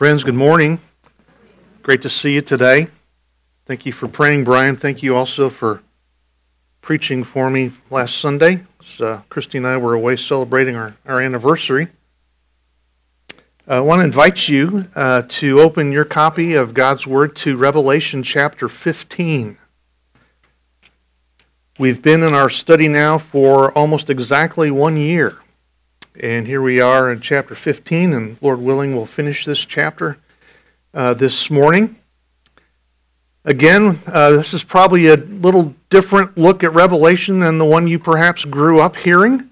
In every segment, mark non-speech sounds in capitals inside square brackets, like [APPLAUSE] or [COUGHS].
Friends, good morning. Great to see you today. Thank you for praying, Brian. Thank you also for preaching for me last Sunday. Uh, Christy and I were away celebrating our, our anniversary. Uh, I want to invite you uh, to open your copy of God's Word to Revelation chapter 15. We've been in our study now for almost exactly one year. And here we are in chapter 15, and Lord willing, we'll finish this chapter uh, this morning. Again, uh, this is probably a little different look at Revelation than the one you perhaps grew up hearing.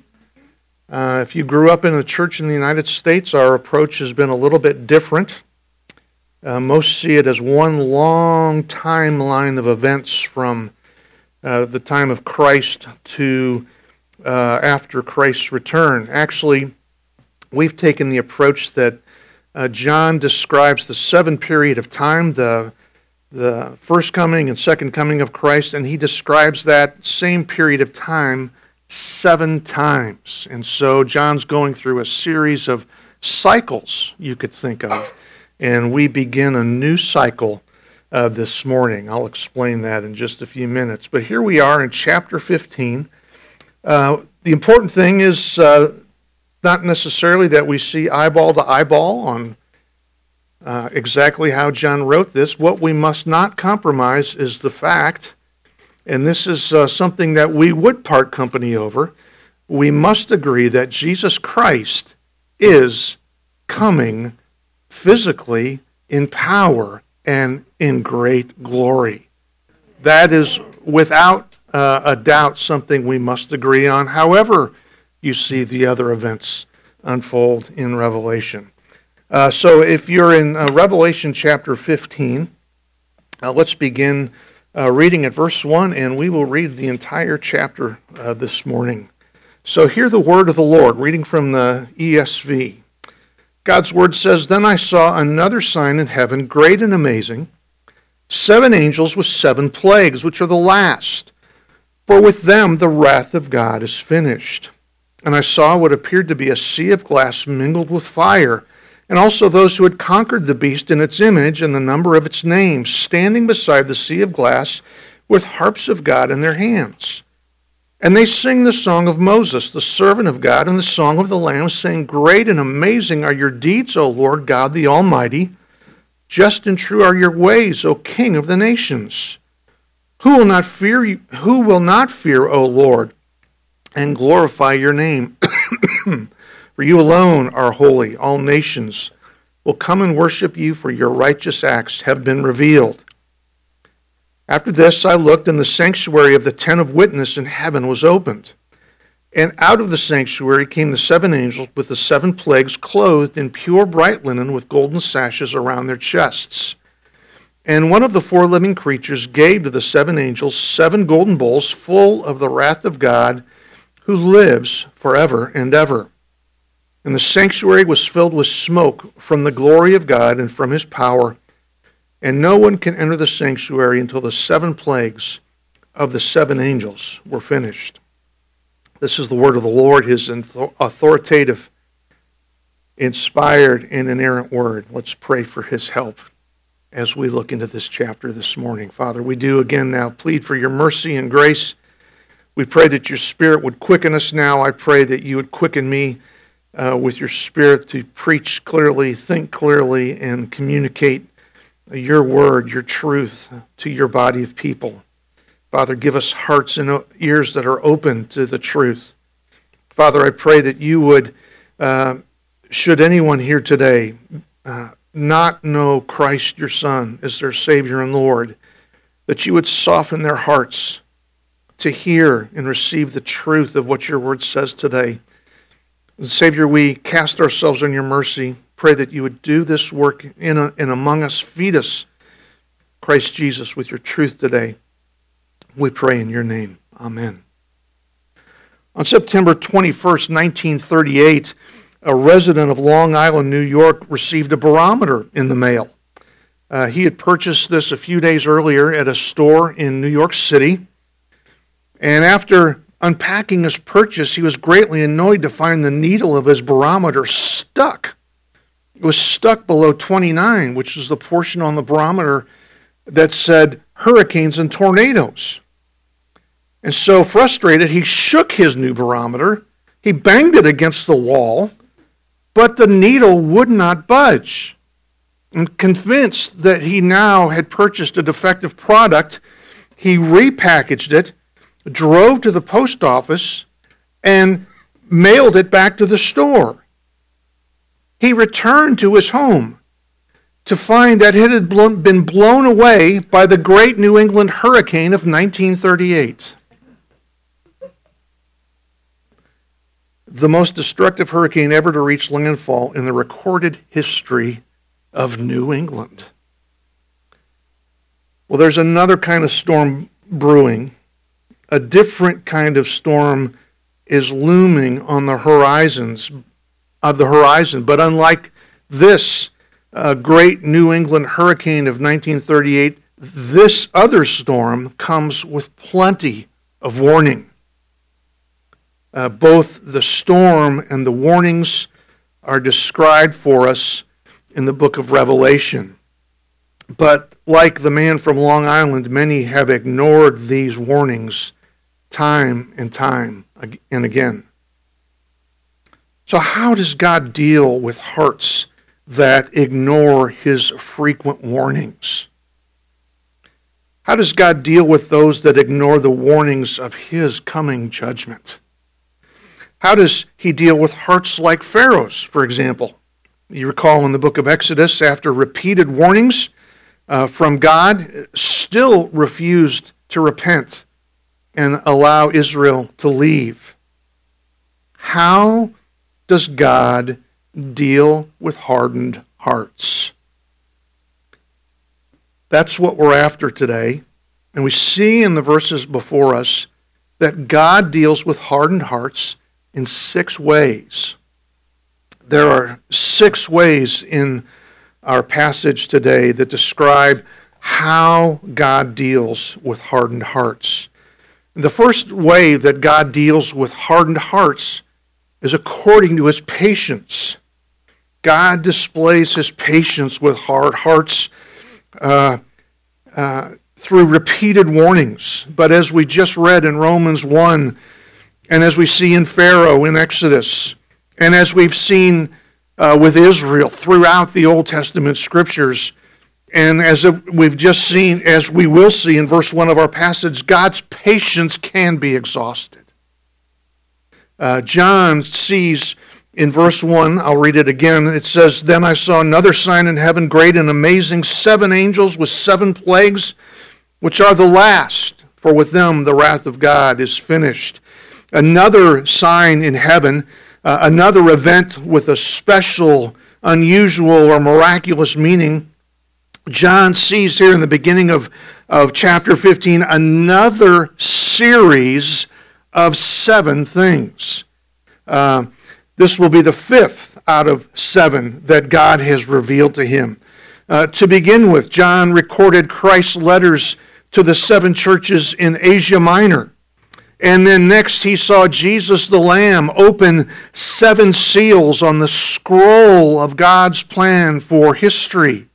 Uh, if you grew up in a church in the United States, our approach has been a little bit different. Uh, most see it as one long timeline of events from uh, the time of Christ to uh, after Christ's return. Actually, we've taken the approach that uh, John describes the seven period of time, the the first coming and second coming of Christ, and he describes that same period of time seven times. And so John's going through a series of cycles you could think of. And we begin a new cycle uh, this morning. I'll explain that in just a few minutes. But here we are in chapter 15. Uh, the important thing is uh, not necessarily that we see eyeball to eyeball on uh, exactly how John wrote this. What we must not compromise is the fact, and this is uh, something that we would part company over, we must agree that Jesus Christ is coming physically in power and in great glory. That is without uh, a doubt something we must agree on, however, you see the other events unfold in Revelation. Uh, so if you're in uh, Revelation chapter 15, uh, let's begin uh, reading at verse 1, and we will read the entire chapter uh, this morning. So hear the word of the Lord, reading from the ESV. God's word says, Then I saw another sign in heaven, great and amazing, seven angels with seven plagues, which are the last for with them the wrath of God is finished. And I saw what appeared to be a sea of glass mingled with fire, and also those who had conquered the beast in its image and the number of its name, standing beside the sea of glass with harps of God in their hands. And they sing the song of Moses, the servant of God, and the song of the Lamb, saying, Great and amazing are your deeds, O Lord God the Almighty. Just and true are your ways, O King of the nations. Who will not fear you, who will not fear, O Lord, and glorify your name? [COUGHS] for you alone are holy. All nations will come and worship you, for your righteous acts have been revealed. After this I looked, and the sanctuary of the tent of witness in heaven was opened. And out of the sanctuary came the seven angels with the seven plagues, clothed in pure bright linen with golden sashes around their chests. And one of the four living creatures gave to the seven angels seven golden bowls full of the wrath of God who lives forever and ever. And the sanctuary was filled with smoke from the glory of God and from his power. And no one can enter the sanctuary until the seven plagues of the seven angels were finished. This is the word of the Lord, his authoritative, inspired, and inerrant word. Let's pray for his help as we look into this chapter this morning. Father, we do again now plead for your mercy and grace. We pray that your spirit would quicken us now. I pray that you would quicken me uh, with your spirit to preach clearly, think clearly, and communicate your word, your truth to your body of people. Father, give us hearts and ears that are open to the truth. Father, I pray that you would, uh, should anyone here today uh, not know Christ your Son as their Savior and Lord, that you would soften their hearts to hear and receive the truth of what your word says today. And Savior, we cast ourselves on your mercy. Pray that you would do this work in and among us. Feed us, Christ Jesus, with your truth today. We pray in your name. Amen. On September 21st, 1938, a resident of Long Island, New York, received a barometer in the mail. Uh, he had purchased this a few days earlier at a store in New York City. And after unpacking his purchase, he was greatly annoyed to find the needle of his barometer stuck It was stuck below 29, which is the portion on the barometer that said hurricanes and tornadoes. And so frustrated, he shook his new barometer. He banged it against the wall, but the needle would not budge. And convinced that he now had purchased a defective product, he repackaged it, drove to the post office, and mailed it back to the store. He returned to his home to find that it had been blown away by the great New England hurricane of 1938. The most destructive hurricane ever to reach landfall in the recorded history of New England. Well, there's another kind of storm brewing. A different kind of storm is looming on the horizons of the horizon. But unlike this uh, great New England hurricane of 1938, this other storm comes with plenty of warning. Uh, both the storm and the warnings are described for us in the book of Revelation. But like the man from Long Island, many have ignored these warnings time and time and again. So, how does God deal with hearts that ignore his frequent warnings? How does God deal with those that ignore the warnings of his coming judgment? How does he deal with hearts like Pharaoh's, for example? You recall in the book of Exodus, after repeated warnings uh, from God, still refused to repent and allow Israel to leave. How does God deal with hardened hearts? That's what we're after today. And we see in the verses before us that God deals with hardened hearts in six ways. There are six ways in our passage today that describe how God deals with hardened hearts. The first way that God deals with hardened hearts is according to his patience. God displays his patience with hard hearts uh, uh, through repeated warnings. But as we just read in Romans 1, and as we see in Pharaoh in Exodus, and as we've seen uh, with Israel throughout the Old Testament scriptures, and as we've just seen, as we will see in verse 1 of our passage, God's patience can be exhausted. Uh, John sees in verse 1, I'll read it again. It says, Then I saw another sign in heaven, great and amazing, seven angels with seven plagues, which are the last, for with them the wrath of God is finished. Another sign in heaven, uh, another event with a special, unusual, or miraculous meaning John sees here in the beginning of, of chapter 15 another series of seven things. Uh, this will be the fifth out of seven that God has revealed to him. Uh, to begin with, John recorded Christ's letters to the seven churches in Asia Minor. And then next, he saw Jesus the Lamb open seven seals on the scroll of God's plan for history.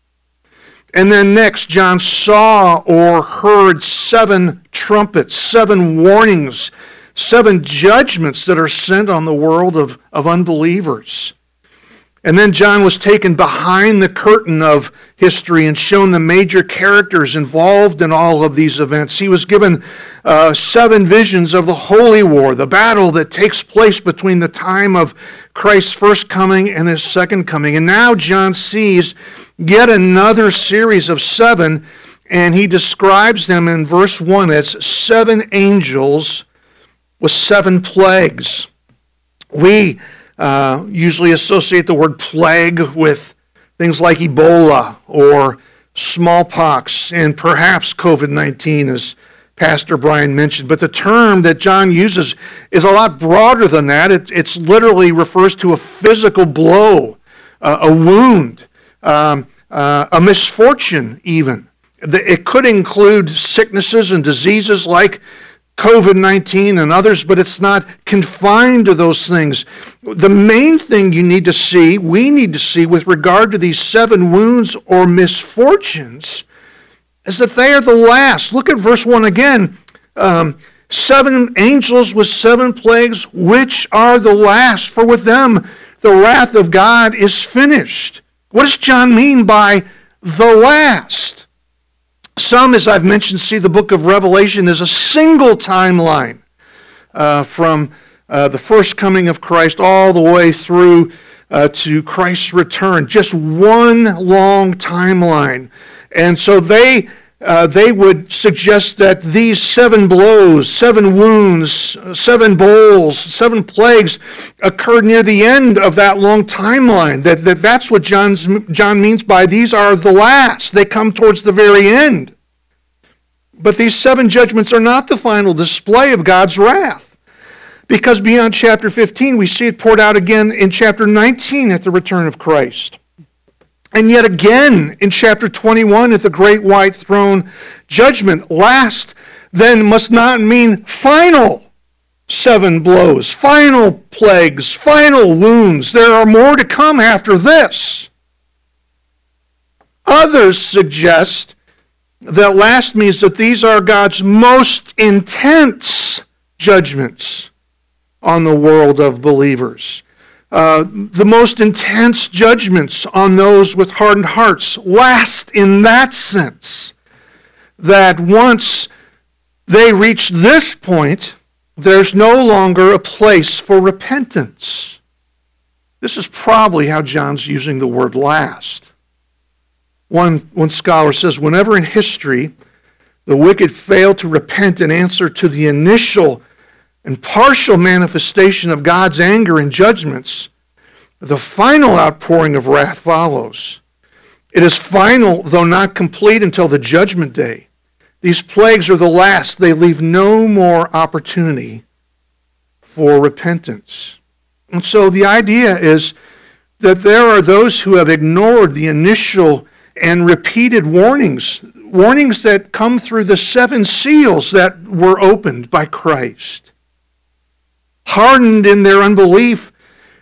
And then next, John saw or heard seven trumpets, seven warnings, seven judgments that are sent on the world of, of unbelievers. And then John was taken behind the curtain of history and shown the major characters involved in all of these events. He was given uh, seven visions of the Holy War, the battle that takes place between the time of Christ's first coming and his second coming. And now John sees yet another series of seven, and he describes them in verse 1 as seven angels with seven plagues. We uh, usually associate the word plague with things like Ebola or smallpox and perhaps COVID 19, as Pastor Brian mentioned. But the term that John uses is a lot broader than that. It it's literally refers to a physical blow, uh, a wound um, uh, a misfortune, even. It could include sicknesses and diseases like COVID 19 and others, but it's not confined to those things. The main thing you need to see, we need to see with regard to these seven wounds or misfortunes, is that they are the last. Look at verse 1 again. Um, seven angels with seven plagues, which are the last, for with them the wrath of God is finished. What does John mean by the last? Some, as I've mentioned, see the book of Revelation as a single timeline uh, from uh, the first coming of Christ all the way through uh, to Christ's return. Just one long timeline. And so they uh, they would suggest that these seven blows, seven wounds, seven bowls, seven plagues occurred near the end of that long timeline. That, that that's what John's, John means by these are the last. They come towards the very end. But these seven judgments are not the final display of God's wrath. Because beyond chapter 15, we see it poured out again in chapter 19 at the return of Christ. And yet again in chapter 21 at the great white throne judgment, last then must not mean final seven blows, final plagues, final wounds. There are more to come after this. Others suggest that last means that these are God's most intense judgments on the world of believers. Uh, the most intense judgments on those with hardened hearts last in that sense that once they reach this point, there's no longer a place for repentance. This is probably how John's using the word last. One, one scholar says whenever in history the wicked fail to repent in answer to the initial and partial manifestation of God's anger and judgments, the final outpouring of wrath follows. It is final, though not complete, until the judgment day. These plagues are the last. They leave no more opportunity for repentance. And so the idea is that there are those who have ignored the initial and repeated warnings, warnings that come through the seven seals that were opened by Christ hardened in their unbelief,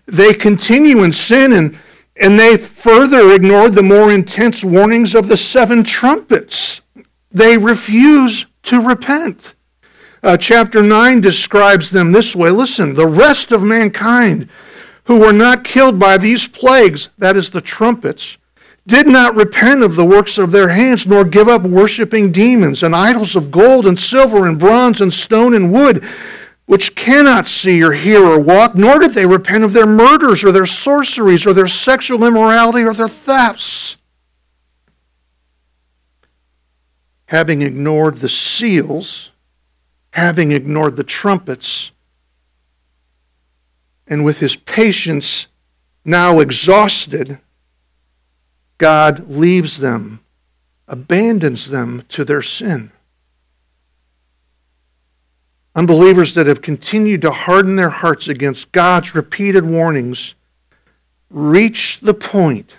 they continue in sin and, and they further ignore the more intense warnings of the seven trumpets. They refuse to repent. Uh, chapter 9 describes them this way Listen, the rest of mankind who were not killed by these plagues, that is the trumpets, did not repent of the works of their hands, nor give up worshiping demons and idols of gold and silver and bronze and stone and wood which cannot see or hear or walk, nor did they repent of their murders or their sorceries or their sexual immorality or their thefts. Having ignored the seals, having ignored the trumpets, and with his patience now exhausted, God leaves them, abandons them to their sin. Unbelievers that have continued to harden their hearts against God's repeated warnings reach the point,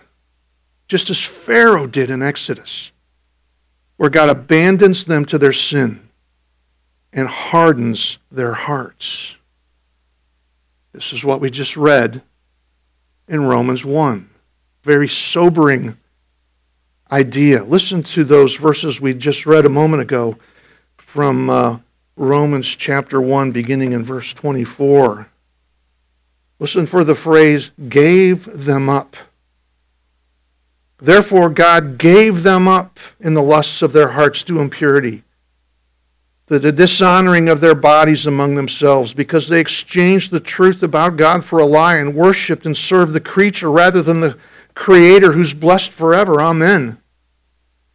just as Pharaoh did in Exodus, where God abandons them to their sin and hardens their hearts. This is what we just read in Romans 1. Very sobering idea. Listen to those verses we just read a moment ago from. Uh, Romans chapter 1, beginning in verse 24. Listen for the phrase, gave them up. Therefore, God gave them up in the lusts of their hearts to impurity, to the dishonoring of their bodies among themselves, because they exchanged the truth about God for a lie and worshiped and served the creature rather than the Creator who's blessed forever. Amen.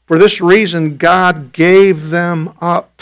For this reason, God gave them up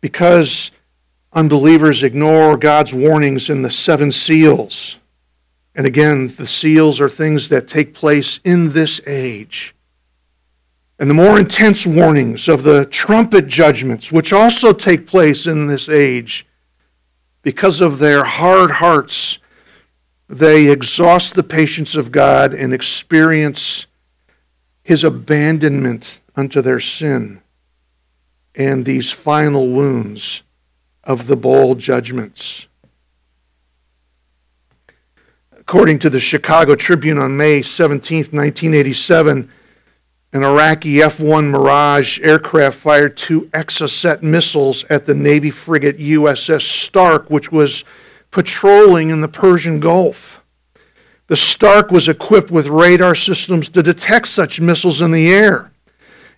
Because unbelievers ignore God's warnings in the seven seals. And again, the seals are things that take place in this age. And the more intense warnings of the trumpet judgments, which also take place in this age, because of their hard hearts, they exhaust the patience of God and experience his abandonment unto their sin and these final wounds of the bowl judgments. According to the Chicago Tribune on May 17, 1987, an Iraqi F 1 Mirage aircraft fired two Exocet missiles at the Navy frigate USS Stark, which was patrolling in the Persian Gulf. The Stark was equipped with radar systems to detect such missiles in the air.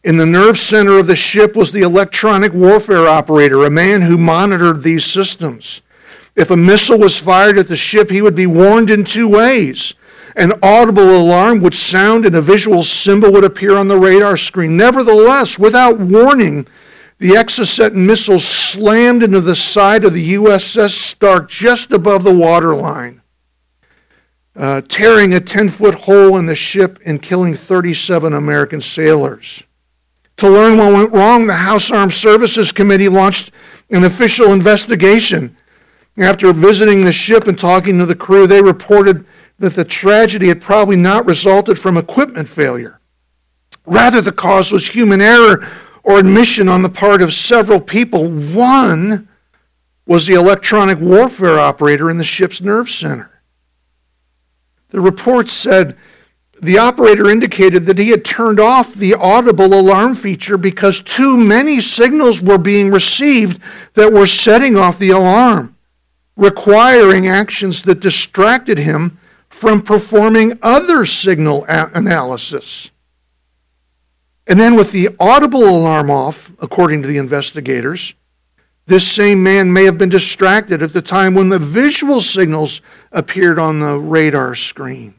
In the nerve center of the ship was the electronic warfare operator, a man who monitored these systems. If a missile was fired at the ship, he would be warned in two ways. An audible alarm would sound and a visual symbol would appear on the radar screen. Nevertheless, without warning, the Exocet missile slammed into the side of the USS Stark just above the waterline, uh, tearing a 10 foot hole in the ship and killing 37 American sailors. To learn what went wrong, the House Armed Services Committee launched an official investigation. After visiting the ship and talking to the crew, they reported that the tragedy had probably not resulted from equipment failure. Rather, the cause was human error or admission on the part of several people. One was the electronic warfare operator in the ship's nerve center. The report said the operator indicated that he had turned off the audible alarm feature because too many signals were being received that were setting off the alarm, requiring actions that distracted him from performing other signal a- analysis. And then, with the audible alarm off, according to the investigators, this same man may have been distracted at the time when the visual signals appeared on the radar screen.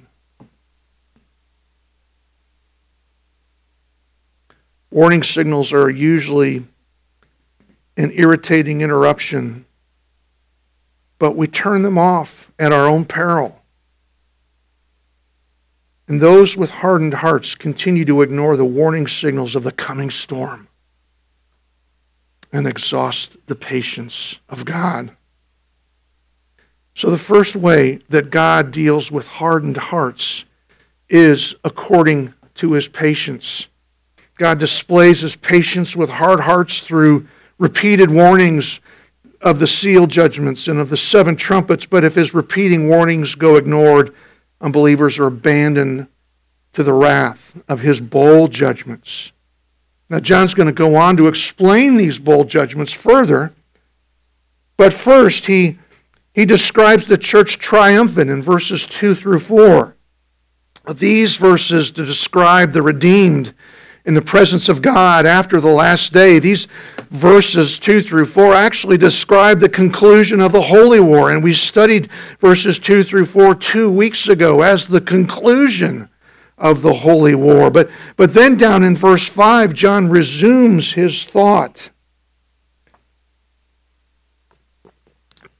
Warning signals are usually an irritating interruption, but we turn them off at our own peril. And those with hardened hearts continue to ignore the warning signals of the coming storm and exhaust the patience of God. So, the first way that God deals with hardened hearts is according to his patience. God displays his patience with hard hearts through repeated warnings of the seal judgments and of the seven trumpets, but if his repeating warnings go ignored, unbelievers are abandoned to the wrath of his bowl judgments. Now, John's going to go on to explain these bowl judgments further. But first, he, he describes the church triumphant in verses 2 through 4. These verses to describe the redeemed in the presence of God after the last day. These verses 2 through 4 actually describe the conclusion of the Holy War, and we studied verses 2 through 4 two weeks ago as the conclusion of the Holy War. But, but then down in verse 5, John resumes his thought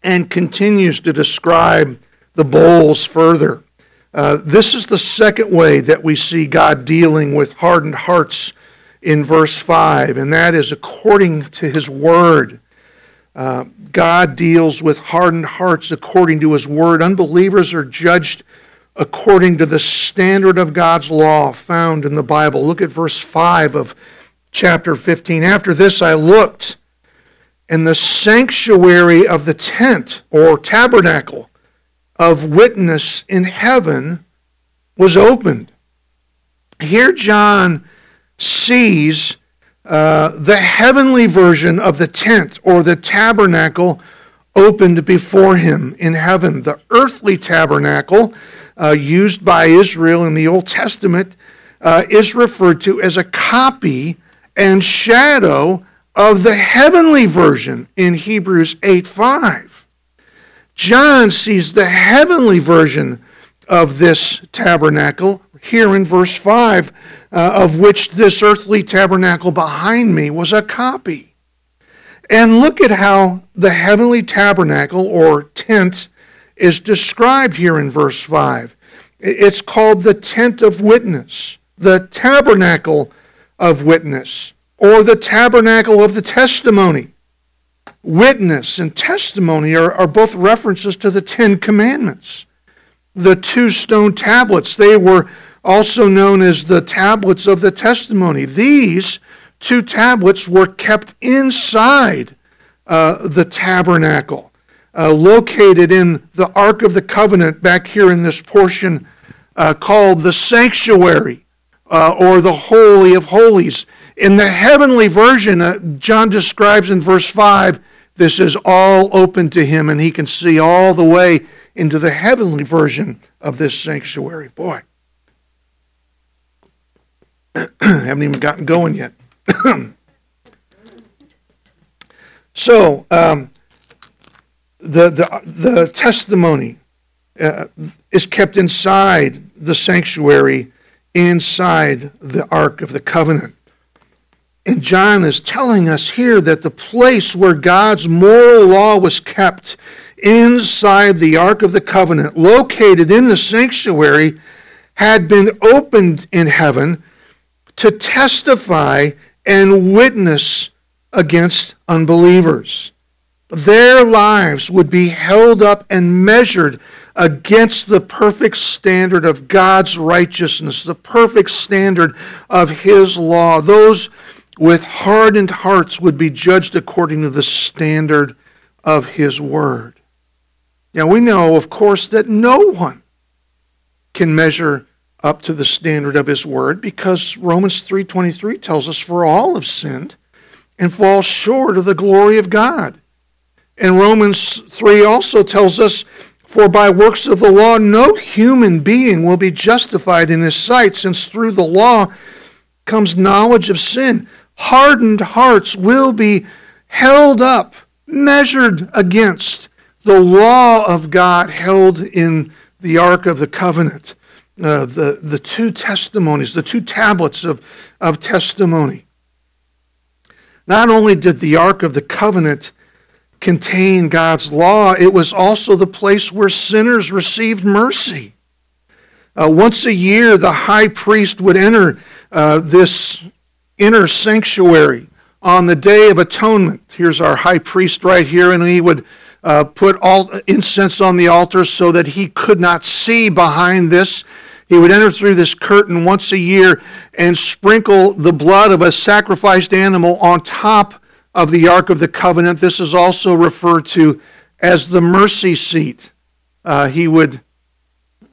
and continues to describe the bowls further. Uh, this is the second way that we see God dealing with hardened hearts in verse 5, and that is according to his word. Uh, God deals with hardened hearts according to his word. Unbelievers are judged according to the standard of God's law found in the Bible. Look at verse 5 of chapter 15. After this I looked, and the sanctuary of the tent or tabernacle of witness in heaven was opened. Here, John sees uh, the heavenly version of the tent or the tabernacle opened before him in heaven. The earthly tabernacle uh, used by Israel in the Old Testament uh, is referred to as a copy and shadow of the heavenly version in Hebrews 8 5. John sees the heavenly version of this tabernacle here in verse 5, uh, of which this earthly tabernacle behind me was a copy. And look at how the heavenly tabernacle or tent is described here in verse 5. It's called the tent of witness, the tabernacle of witness, or the tabernacle of the testimony. Witness and testimony are, are both references to the Ten Commandments. The two stone tablets, they were also known as the tablets of the testimony. These two tablets were kept inside uh, the tabernacle, uh, located in the Ark of the Covenant back here in this portion uh, called the sanctuary uh, or the Holy of Holies. In the heavenly version, uh, John describes in verse 5 this is all open to him, and he can see all the way into the heavenly version of this sanctuary. Boy, [CLEARS THROAT] haven't even gotten going yet. [CLEARS THROAT] so, um, the, the, the testimony uh, is kept inside the sanctuary, inside the Ark of the Covenant. And John is telling us here that the place where God's moral law was kept inside the Ark of the Covenant, located in the sanctuary, had been opened in heaven to testify and witness against unbelievers. Their lives would be held up and measured against the perfect standard of God's righteousness, the perfect standard of His law. Those with hardened hearts would be judged according to the standard of His word. Now we know, of course, that no one can measure up to the standard of his word because Romans 3:23 tells us for all have sinned and fall short of the glory of God. And Romans 3 also tells us for by works of the law no human being will be justified in his sight since through the law comes knowledge of sin. Hardened hearts will be held up, measured against the law of God held in the ark of the covenant uh, the, the two testimonies, the two tablets of, of testimony. Not only did the Ark of the Covenant contain God's law, it was also the place where sinners received mercy. Uh, once a year, the high priest would enter uh, this inner sanctuary on the Day of Atonement. Here's our high priest right here, and he would uh, put all incense on the altar so that he could not see behind this. He would enter through this curtain once a year and sprinkle the blood of a sacrificed animal on top of the Ark of the Covenant. This is also referred to as the mercy seat. Uh, he would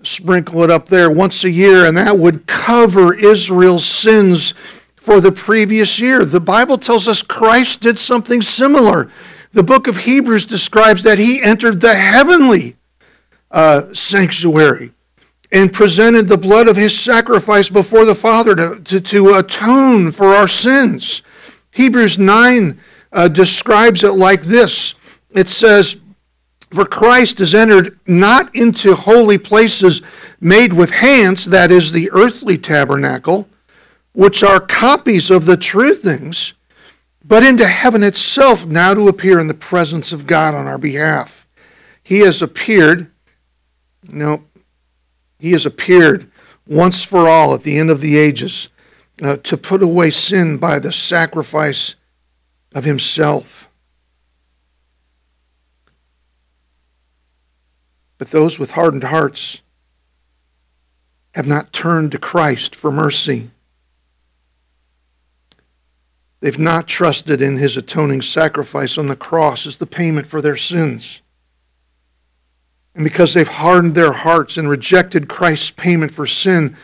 sprinkle it up there once a year, and that would cover Israel's sins for the previous year. The Bible tells us Christ did something similar. The book of Hebrews describes that he entered the heavenly uh, sanctuary and presented the blood of his sacrifice before the Father to, to, to atone for our sins. Hebrews 9 uh, describes it like this it says, For Christ has entered not into holy places made with hands, that is, the earthly tabernacle, which are copies of the true things, but into heaven itself, now to appear in the presence of God on our behalf. He has appeared. No, he has appeared once for all at the end of the ages uh, to put away sin by the sacrifice of himself. But those with hardened hearts have not turned to Christ for mercy. They've not trusted in his atoning sacrifice on the cross as the payment for their sins. And because they've hardened their hearts and rejected Christ's payment for sin,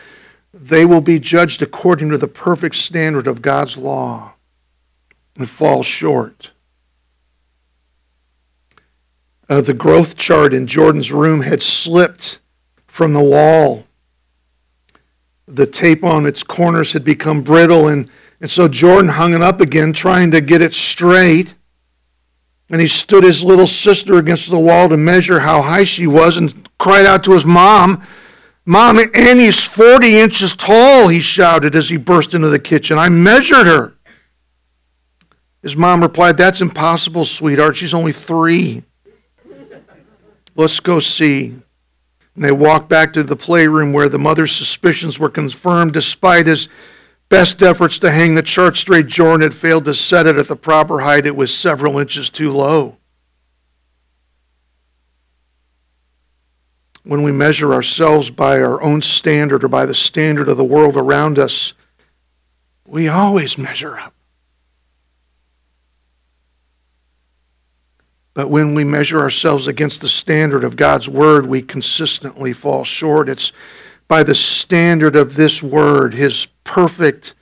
they will be judged according to the perfect standard of God's law and fall short. Uh, the growth chart in Jordan's room had slipped from the wall. The tape on its corners had become brittle, and, and so Jordan hung it up again, trying to get it straight. And he stood his little sister against the wall to measure how high she was and cried out to his mom, Mom, Annie's 40 inches tall, he shouted as he burst into the kitchen. I measured her. His mom replied, That's impossible, sweetheart. She's only three. Let's go see. And they walked back to the playroom where the mother's suspicions were confirmed despite his best efforts to hang the chart straight. Jordan had failed to set it at the proper height, it was several inches too low. When we measure ourselves by our own standard or by the standard of the world around us, we always measure up. But when we measure ourselves against the standard of God's Word, we consistently fall short. It's by the standard of this Word, His perfect,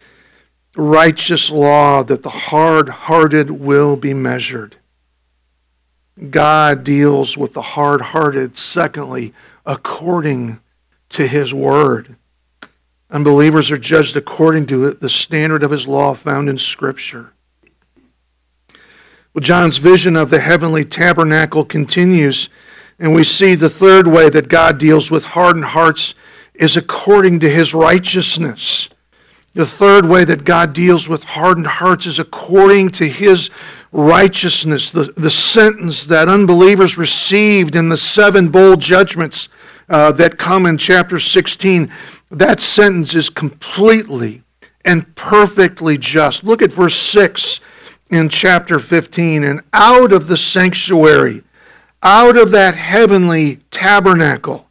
righteous law, that the hard hearted will be measured. God deals with the hard hearted, secondly, according to His Word. Unbelievers are judged according to the standard of His law found in Scripture. Well, John's vision of the heavenly tabernacle continues, and we see the third way that God deals with hardened hearts is according to his righteousness. The third way that God deals with hardened hearts is according to his righteousness. The, the sentence that unbelievers received in the seven bowl judgments uh, that come in chapter 16, that sentence is completely and perfectly just. Look at verse 6 in chapter 15. And out of the sanctuary, out of that heavenly tabernacle,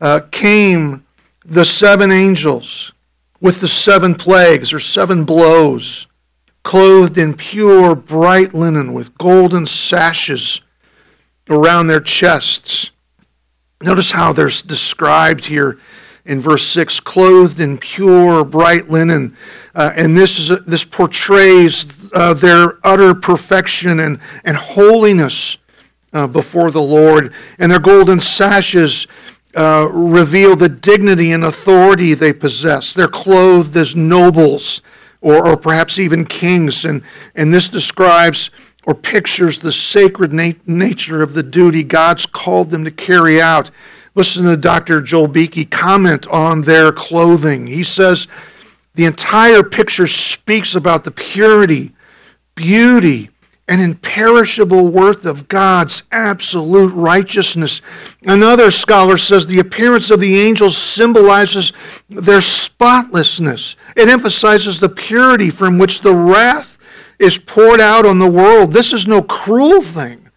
uh, came the seven angels with the seven plagues or seven blows, clothed in pure bright linen with golden sashes around their chests. Notice how they're described here in verse 6 clothed in pure bright linen uh, and this is this portrays uh, their utter perfection and, and holiness uh, before the lord and their golden sashes uh, reveal the dignity and authority they possess they're clothed as nobles or, or perhaps even kings and, and this describes or pictures the sacred nat- nature of the duty god's called them to carry out Listen to Dr. Joel Beeke comment on their clothing. He says the entire picture speaks about the purity, beauty, and imperishable worth of God's absolute righteousness. Another scholar says the appearance of the angels symbolizes their spotlessness. It emphasizes the purity from which the wrath is poured out on the world. This is no cruel thing,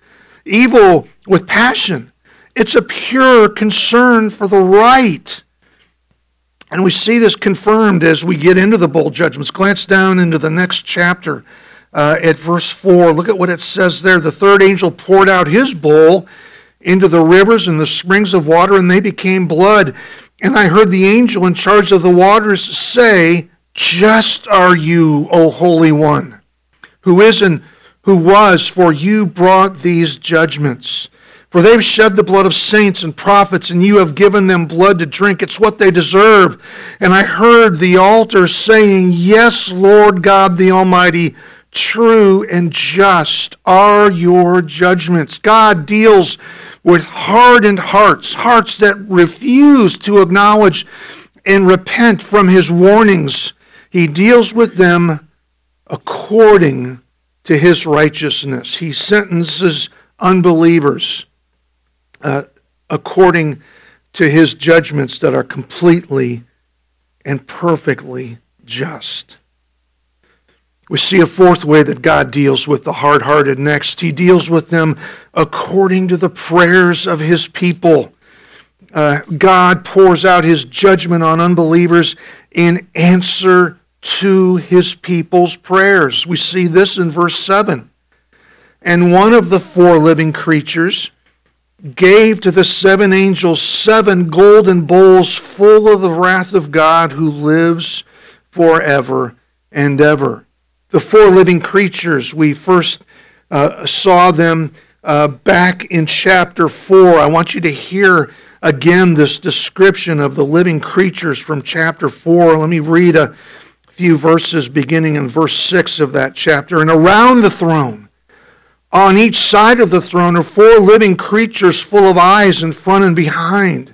evil with passion. It's a pure concern for the right. And we see this confirmed as we get into the bowl judgments. Glance down into the next chapter uh, at verse 4. Look at what it says there. The third angel poured out his bowl into the rivers and the springs of water, and they became blood. And I heard the angel in charge of the waters say, Just are you, O Holy One, who is and who was, for you brought these judgments. For they've shed the blood of saints and prophets, and you have given them blood to drink. It's what they deserve. And I heard the altar saying, Yes, Lord God the Almighty, true and just are your judgments. God deals with hardened hearts, hearts that refuse to acknowledge and repent from his warnings. He deals with them according to his righteousness. He sentences unbelievers uh, according to his judgments that are completely and perfectly just. We see a fourth way that God deals with the hard hearted next. He deals with them according to the prayers of his people. Uh, God pours out his judgment on unbelievers in answer to his people's prayers. We see this in verse 7. And one of the four living creatures gave to the seven angels seven golden bowls full of the wrath of God who lives forever and ever. The four living creatures, we first uh, saw them uh, back in chapter 4. I want you to hear again this description of the living creatures from chapter 4. Let me read a few verses beginning in verse 6 of that chapter. And around the throne, on each side of the throne are four living creatures full of eyes in front and behind.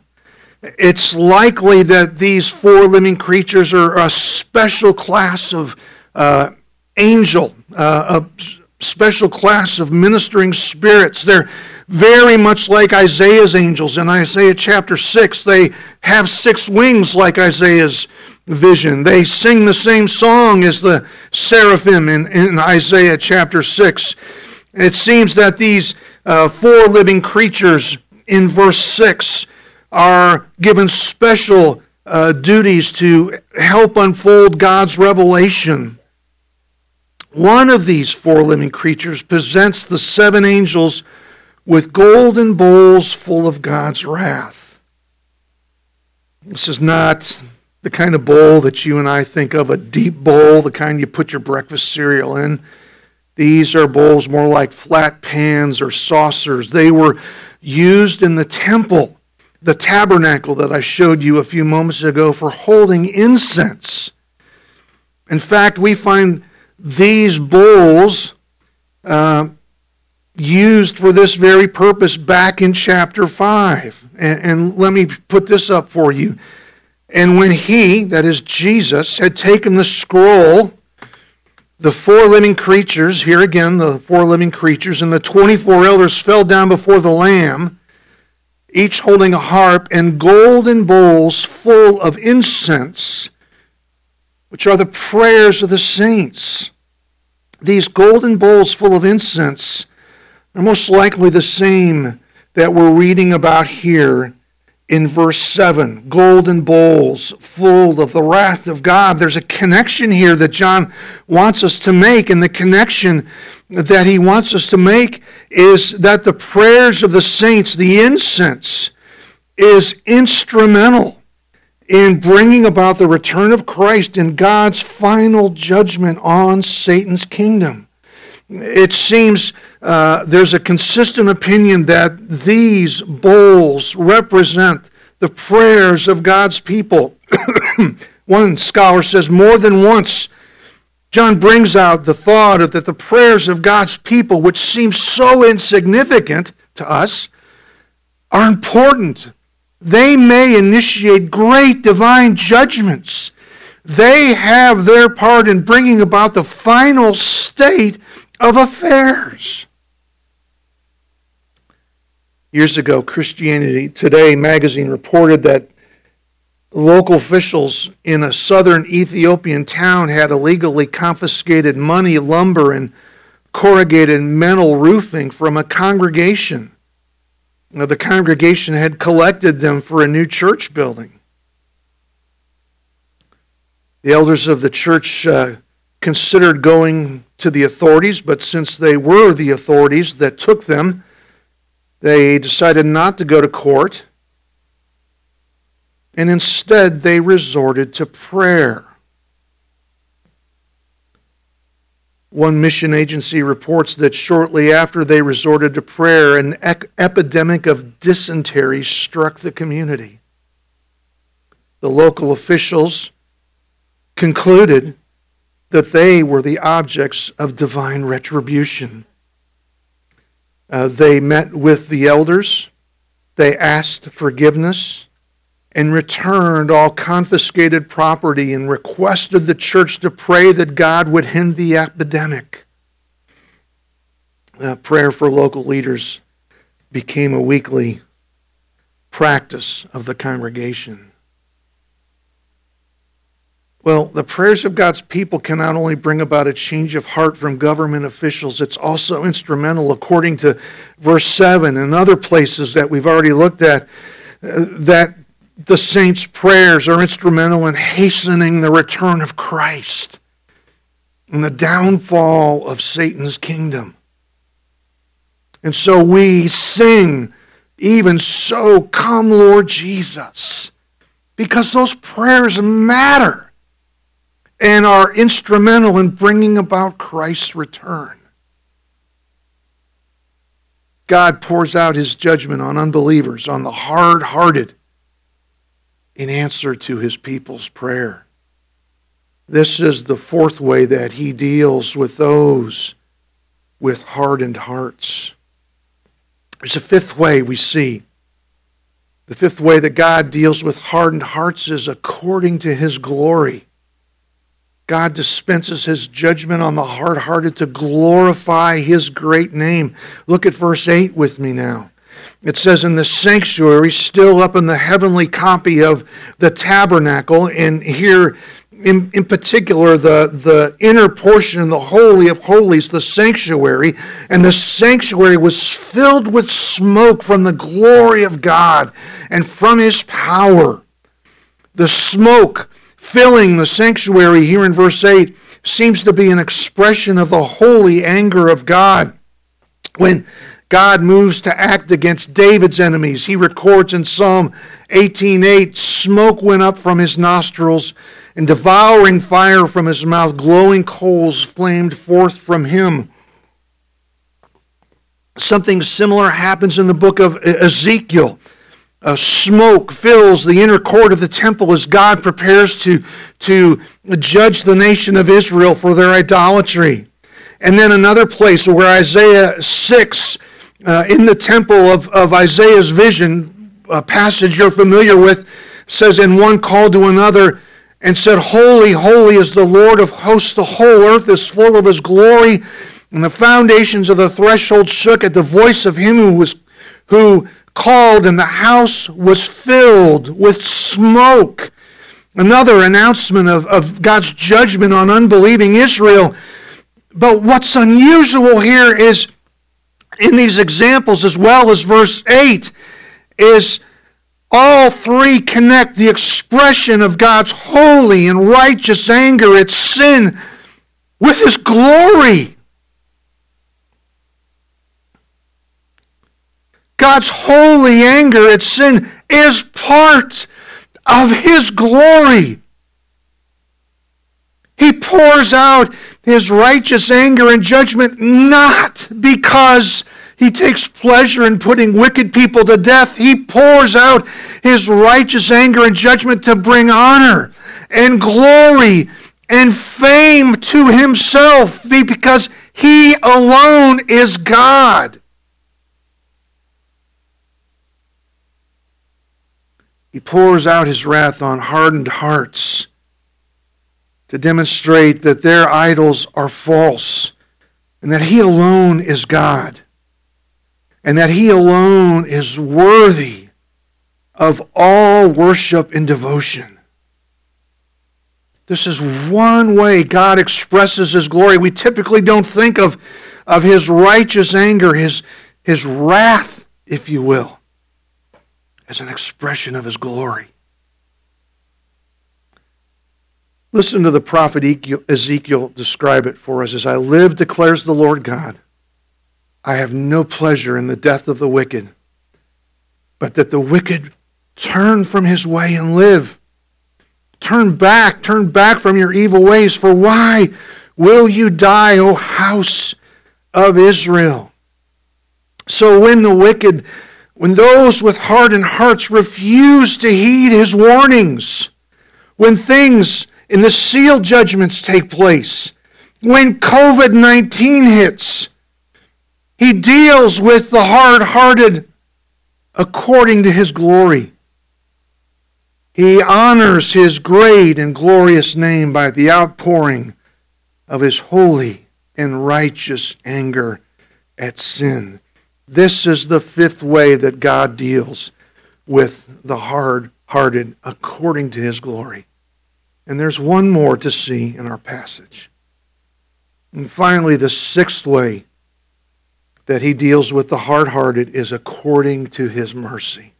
It's likely that these four living creatures are a special class of uh, angel, uh, a special class of ministering spirits. They're very much like Isaiah's angels. In Isaiah chapter 6, they have six wings like Isaiah's vision. They sing the same song as the seraphim in, in Isaiah chapter 6. It seems that these uh, four living creatures in verse 6 are given special uh, duties to help unfold God's revelation. One of these four living creatures presents the seven angels with golden bowls full of God's wrath. This is not the kind of bowl that you and I think of, a deep bowl, the kind you put your breakfast cereal in. These are bowls more like flat pans or saucers. They were used in the temple, the tabernacle that I showed you a few moments ago, for holding incense. In fact, we find these bowls uh, used for this very purpose back in chapter 5. And, and let me put this up for you. And when he, that is Jesus, had taken the scroll, the four living creatures, here again, the four living creatures, and the 24 elders fell down before the Lamb, each holding a harp and golden bowls full of incense, which are the prayers of the saints. These golden bowls full of incense are most likely the same that we're reading about here in verse 7 golden bowls full of the wrath of God. There's a connection here that John wants us to make, and the connection that he wants us to make is that the prayers of the saints, the incense, is instrumental in bringing about the return of Christ and God's final judgment on Satan's kingdom. It seems uh, there's a consistent opinion that these bowls represent the prayers of God's people. [COUGHS] One scholar says more than once, John brings out the thought of that the prayers of God's people, which seem so insignificant to us, are important. They may initiate great divine judgments. They have their part in bringing about the final state of affairs. Years ago, Christianity Today magazine reported that local officials in a southern Ethiopian town had illegally confiscated money, lumber, and corrugated metal roofing from a congregation. Now, the congregation had collected them for a new church building. The elders of the church uh, considered going to the authorities, but since they were the authorities that took them, they decided not to go to court, and instead they resorted to prayer. One mission agency reports that shortly after they resorted to prayer, an epidemic of dysentery struck the community. The local officials concluded that they were the objects of divine retribution. Uh, they met with the elders, they asked forgiveness, and returned all confiscated property and requested the church to pray that God would end the epidemic. Uh, prayer for local leaders became a weekly practice of the congregation. Well, the prayers of God's people can not only bring about a change of heart from government officials, it's also instrumental, according to verse 7 and other places that we've already looked at, uh, that the saints' prayers are instrumental in hastening the return of Christ and the downfall of Satan's kingdom. And so we sing, even so, come, Lord Jesus, because those prayers matter and are instrumental in bringing about Christ's return. God pours out his judgment on unbelievers, on the hard hearted, in answer to his people's prayer. This is the fourth way that he deals with those with hardened hearts. There's a fifth way we see. The fifth way that God deals with hardened hearts is according to his glory. God dispenses his judgment on the hard hearted to glorify his great name. Look at verse 8 with me now. It says, In the sanctuary, still up in the heavenly copy of the tabernacle, and here in, in particular the, the inner portion, of the Holy of Holies, the sanctuary, and the sanctuary was filled with smoke from the glory of God and from his power. The smoke filling the sanctuary here in verse 8 seems to be an expression of the holy anger of God. When God moves to act against David's enemies, he records in Psalm 18:8, smoke went up from his nostrils and devouring fire from his mouth, glowing coals flamed forth from him. Something similar happens in the book of Ezekiel. Uh, smoke fills the inner court of the temple as God prepares to, to judge the nation of Israel for their idolatry. And then another place where Isaiah 6, uh, in the temple of, of Isaiah's vision, a passage you're familiar with, says, And one called to another, and said, Holy, holy is the Lord of hosts. The whole earth is full of his glory. And the foundations of the threshold shook at the voice of him who was who called, and the house was filled with smoke. Another announcement of, of God's judgment on unbelieving Israel. But what's unusual here is in these examples, as well as verse 8, is all three connect the expression of God's holy and righteous anger at sin with His glory. God's holy anger at sin is part of His glory. He pours out His righteous anger and judgment not because he takes pleasure in putting wicked people to death. He pours out his righteous anger and judgment to bring honor and glory and fame to himself because he alone is God. He pours out his wrath on hardened hearts to demonstrate that their idols are false and that he alone is God and that He alone is worthy of all worship and devotion. This is one way God expresses His glory. We typically don't think of, of His righteous anger, His, His wrath, if you will, as an expression of His glory. Listen to the prophet Ezekiel describe it for us. As I live, declares the Lord God. I have no pleasure in the death of the wicked, but that the wicked turn from his way and live. Turn back, turn back from your evil ways, for why will you die, O house of Israel? So when the wicked, when those with hardened hearts refuse to heed his warnings, when things in the seal judgments take place, when COVID 19 hits, he deals with the hard hearted according to his glory. He honors his great and glorious name by the outpouring of his holy and righteous anger at sin. This is the fifth way that God deals with the hard hearted according to his glory. And there's one more to see in our passage. And finally, the sixth way that he deals with the hard hearted is according to his mercy.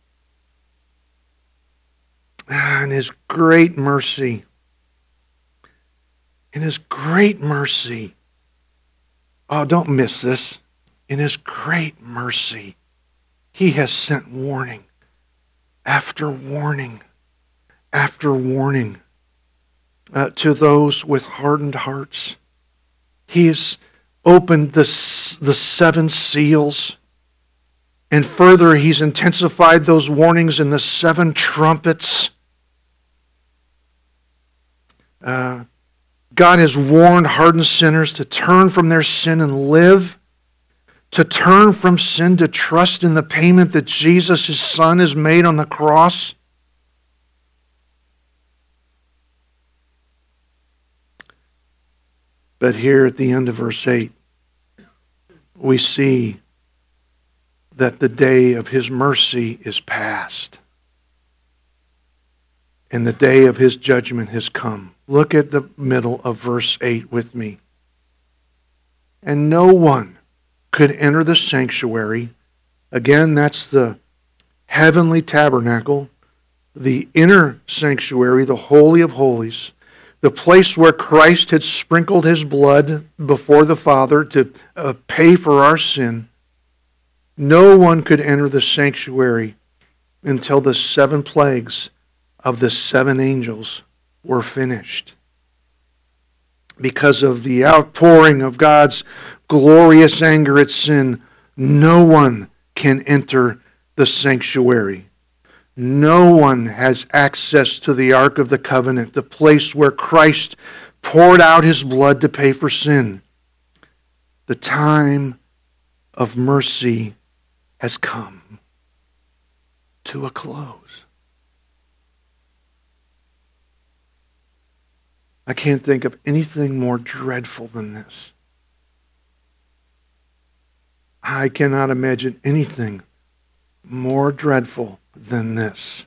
Ah, and his great mercy, in his great mercy, oh, don't miss this. In his great mercy, he has sent warning after warning after warning uh, to those with hardened hearts. He is opened the, the seven seals. And further, he's intensified those warnings in the seven trumpets. Uh, God has warned hardened sinners to turn from their sin and live, to turn from sin, to trust in the payment that Jesus, his Son, has made on the cross. But here at the end of verse 8, we see that the day of his mercy is past and the day of his judgment has come. Look at the middle of verse 8 with me. And no one could enter the sanctuary. Again, that's the heavenly tabernacle, the inner sanctuary, the Holy of Holies the place where Christ had sprinkled his blood before the Father to uh, pay for our sin, no one could enter the sanctuary until the seven plagues of the seven angels were finished. Because of the outpouring of God's glorious anger at sin, no one can enter the sanctuary. No one has access to the Ark of the Covenant, the place where Christ poured out his blood to pay for sin. The time of mercy has come to a close. I can't think of anything more dreadful than this. I cannot imagine anything more dreadful than this.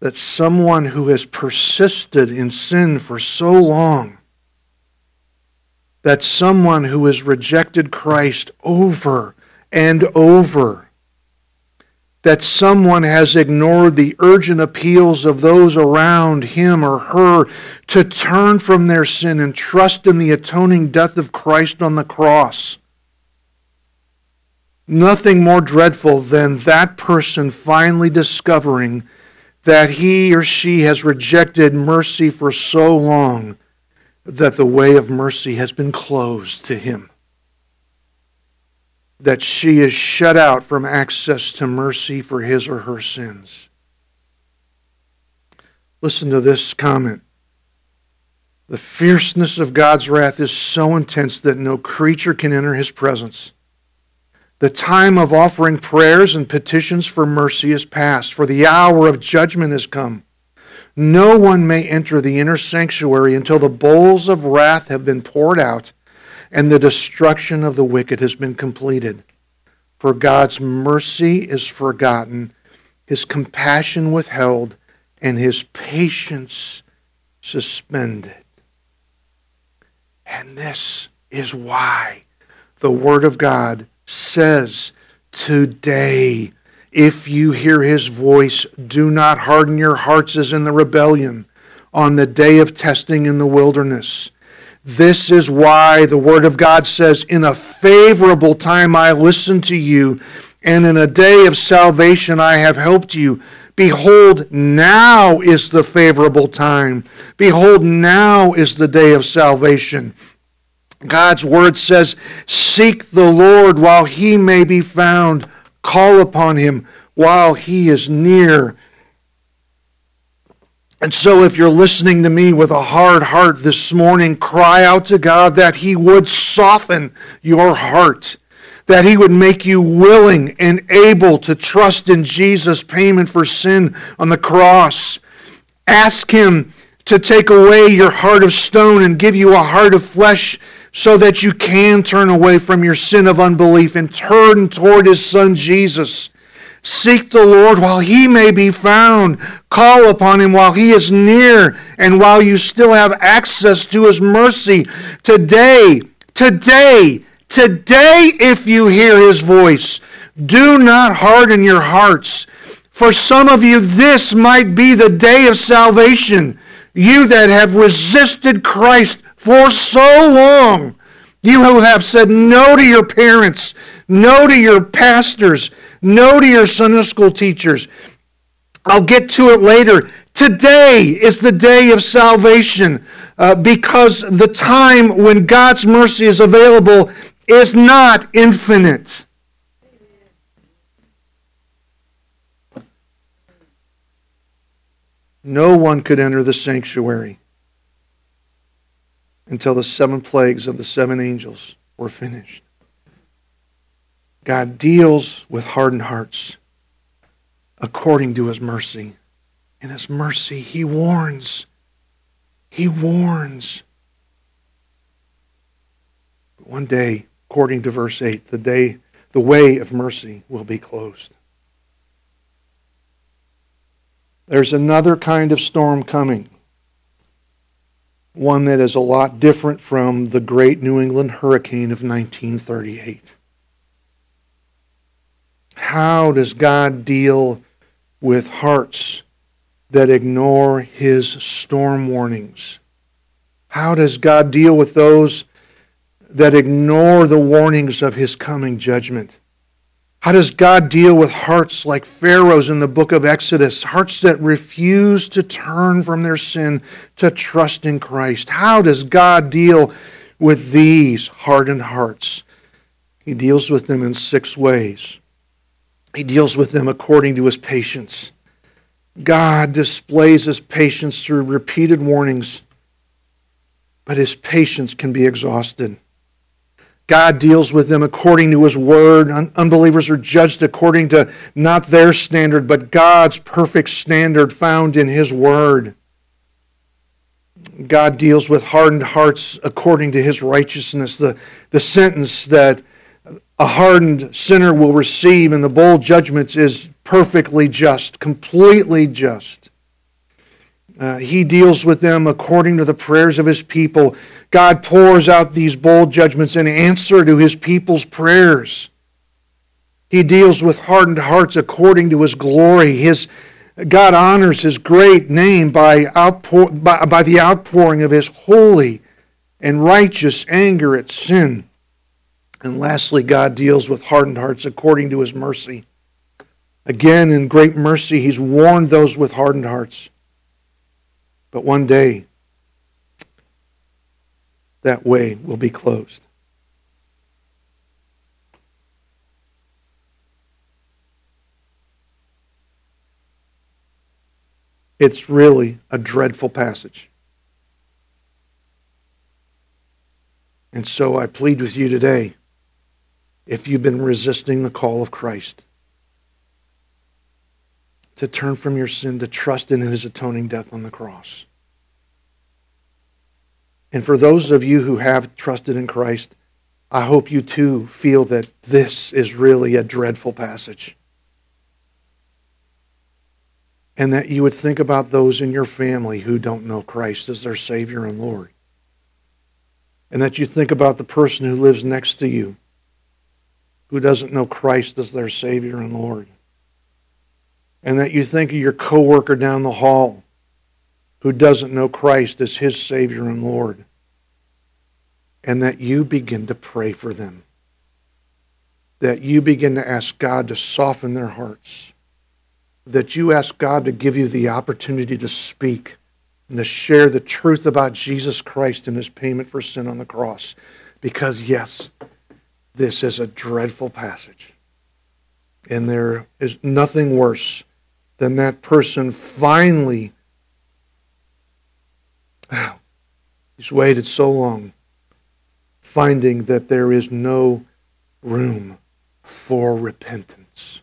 That someone who has persisted in sin for so long, that someone who has rejected Christ over and over, that someone has ignored the urgent appeals of those around him or her to turn from their sin and trust in the atoning death of Christ on the cross Nothing more dreadful than that person finally discovering that he or she has rejected mercy for so long that the way of mercy has been closed to him. That she is shut out from access to mercy for his or her sins. Listen to this comment. The fierceness of God's wrath is so intense that no creature can enter his presence. The time of offering prayers and petitions for mercy is past, for the hour of judgment has come. No one may enter the inner sanctuary until the bowls of wrath have been poured out and the destruction of the wicked has been completed. For God's mercy is forgotten, his compassion withheld, and his patience suspended. And this is why the Word of God says, Today, if you hear his voice, do not harden your hearts as in the rebellion on the day of testing in the wilderness. This is why the Word of God says, In a favorable time I listened to you, and in a day of salvation I have helped you. Behold, now is the favorable time. Behold, now is the day of salvation. God's word says, Seek the Lord while he may be found, call upon him while he is near. And so, if you're listening to me with a hard heart this morning, cry out to God that He would soften your heart, that He would make you willing and able to trust in Jesus' payment for sin on the cross. Ask Him to take away your heart of stone and give you a heart of flesh so that you can turn away from your sin of unbelief and turn toward his son Jesus. Seek the Lord while he may be found. Call upon him while he is near and while you still have access to his mercy. Today, today, today, if you hear his voice, do not harden your hearts. For some of you, this might be the day of salvation. You that have resisted Christ for so long, you who have said no to your parents, no to your pastors, no to your Sunday school teachers. I'll get to it later. Today is the day of salvation uh, because the time when God's mercy is available is not infinite. No one could enter the sanctuary until the seven plagues of the seven angels were finished. God deals with hardened hearts according to his mercy. In his mercy, he warns. He warns. But one day, according to verse 8, the day the way of mercy will be closed. There's another kind of storm coming. One that is a lot different from the great New England hurricane of 1938. How does God deal with hearts that ignore his storm warnings? How does God deal with those that ignore the warnings of his coming judgment? How does God deal with hearts like Pharaoh's in the book of Exodus, hearts that refuse to turn from their sin to trust in Christ? How does God deal with these hardened hearts? He deals with them in six ways. He deals with them according to his patience. God displays his patience through repeated warnings, but his patience can be exhausted. God deals with them according to his word. unbelievers are judged according to not their standard, but God's perfect standard found in his word. God deals with hardened hearts according to his righteousness. The, the sentence that a hardened sinner will receive in the bowl judgments is perfectly just, completely just. Uh, he deals with them according to the prayers of his people. God pours out these bowl judgments in answer to his people's prayers. He deals with hardened hearts according to his glory. His, God honors his great name by, outpour, by, by the outpouring of his holy and righteous anger at sin. And lastly, God deals with hardened hearts according to his mercy. Again, in great mercy, he's warned those with hardened hearts. But one day, that way will be closed. It's really a dreadful passage. And so I plead with you today if you've been resisting the call of Christ to turn from your sin, to trust in his atoning death on the cross. And for those of you who have trusted in Christ, I hope you too feel that this is really a dreadful passage. And that you would think about those in your family who don't know Christ as their Savior and Lord. And that you think about the person who lives next to you who doesn't know Christ as their Savior and Lord. And that you think of your coworker down the hall who doesn't know Christ as his Savior and Lord. And that you begin to pray for them. That you begin to ask God to soften their hearts. That you ask God to give you the opportunity to speak and to share the truth about Jesus Christ and his payment for sin on the cross. Because, yes, this is a dreadful passage. And there is nothing worse than that person finally, he's waited so long, finding that there is no room for repentance.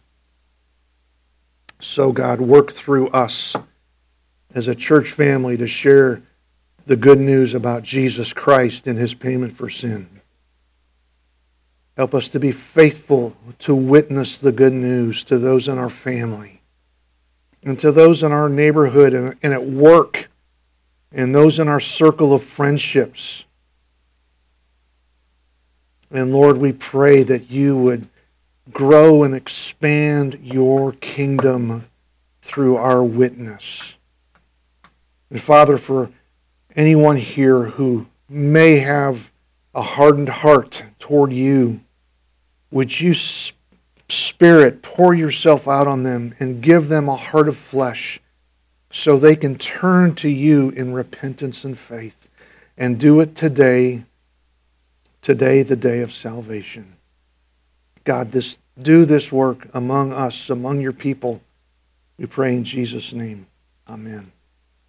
So, God, work through us as a church family to share the good news about Jesus Christ and his payment for sin. Help us to be faithful to witness the good news to those in our family and to those in our neighborhood and, and at work and those in our circle of friendships. And Lord, we pray that you would grow and expand your kingdom through our witness. And Father, for anyone here who may have a hardened heart toward you, would you, Spirit, pour yourself out on them and give them a heart of flesh so they can turn to you in repentance and faith and do it today, today, the day of salvation. God, this, do this work among us, among your people. We pray in Jesus' name. Amen.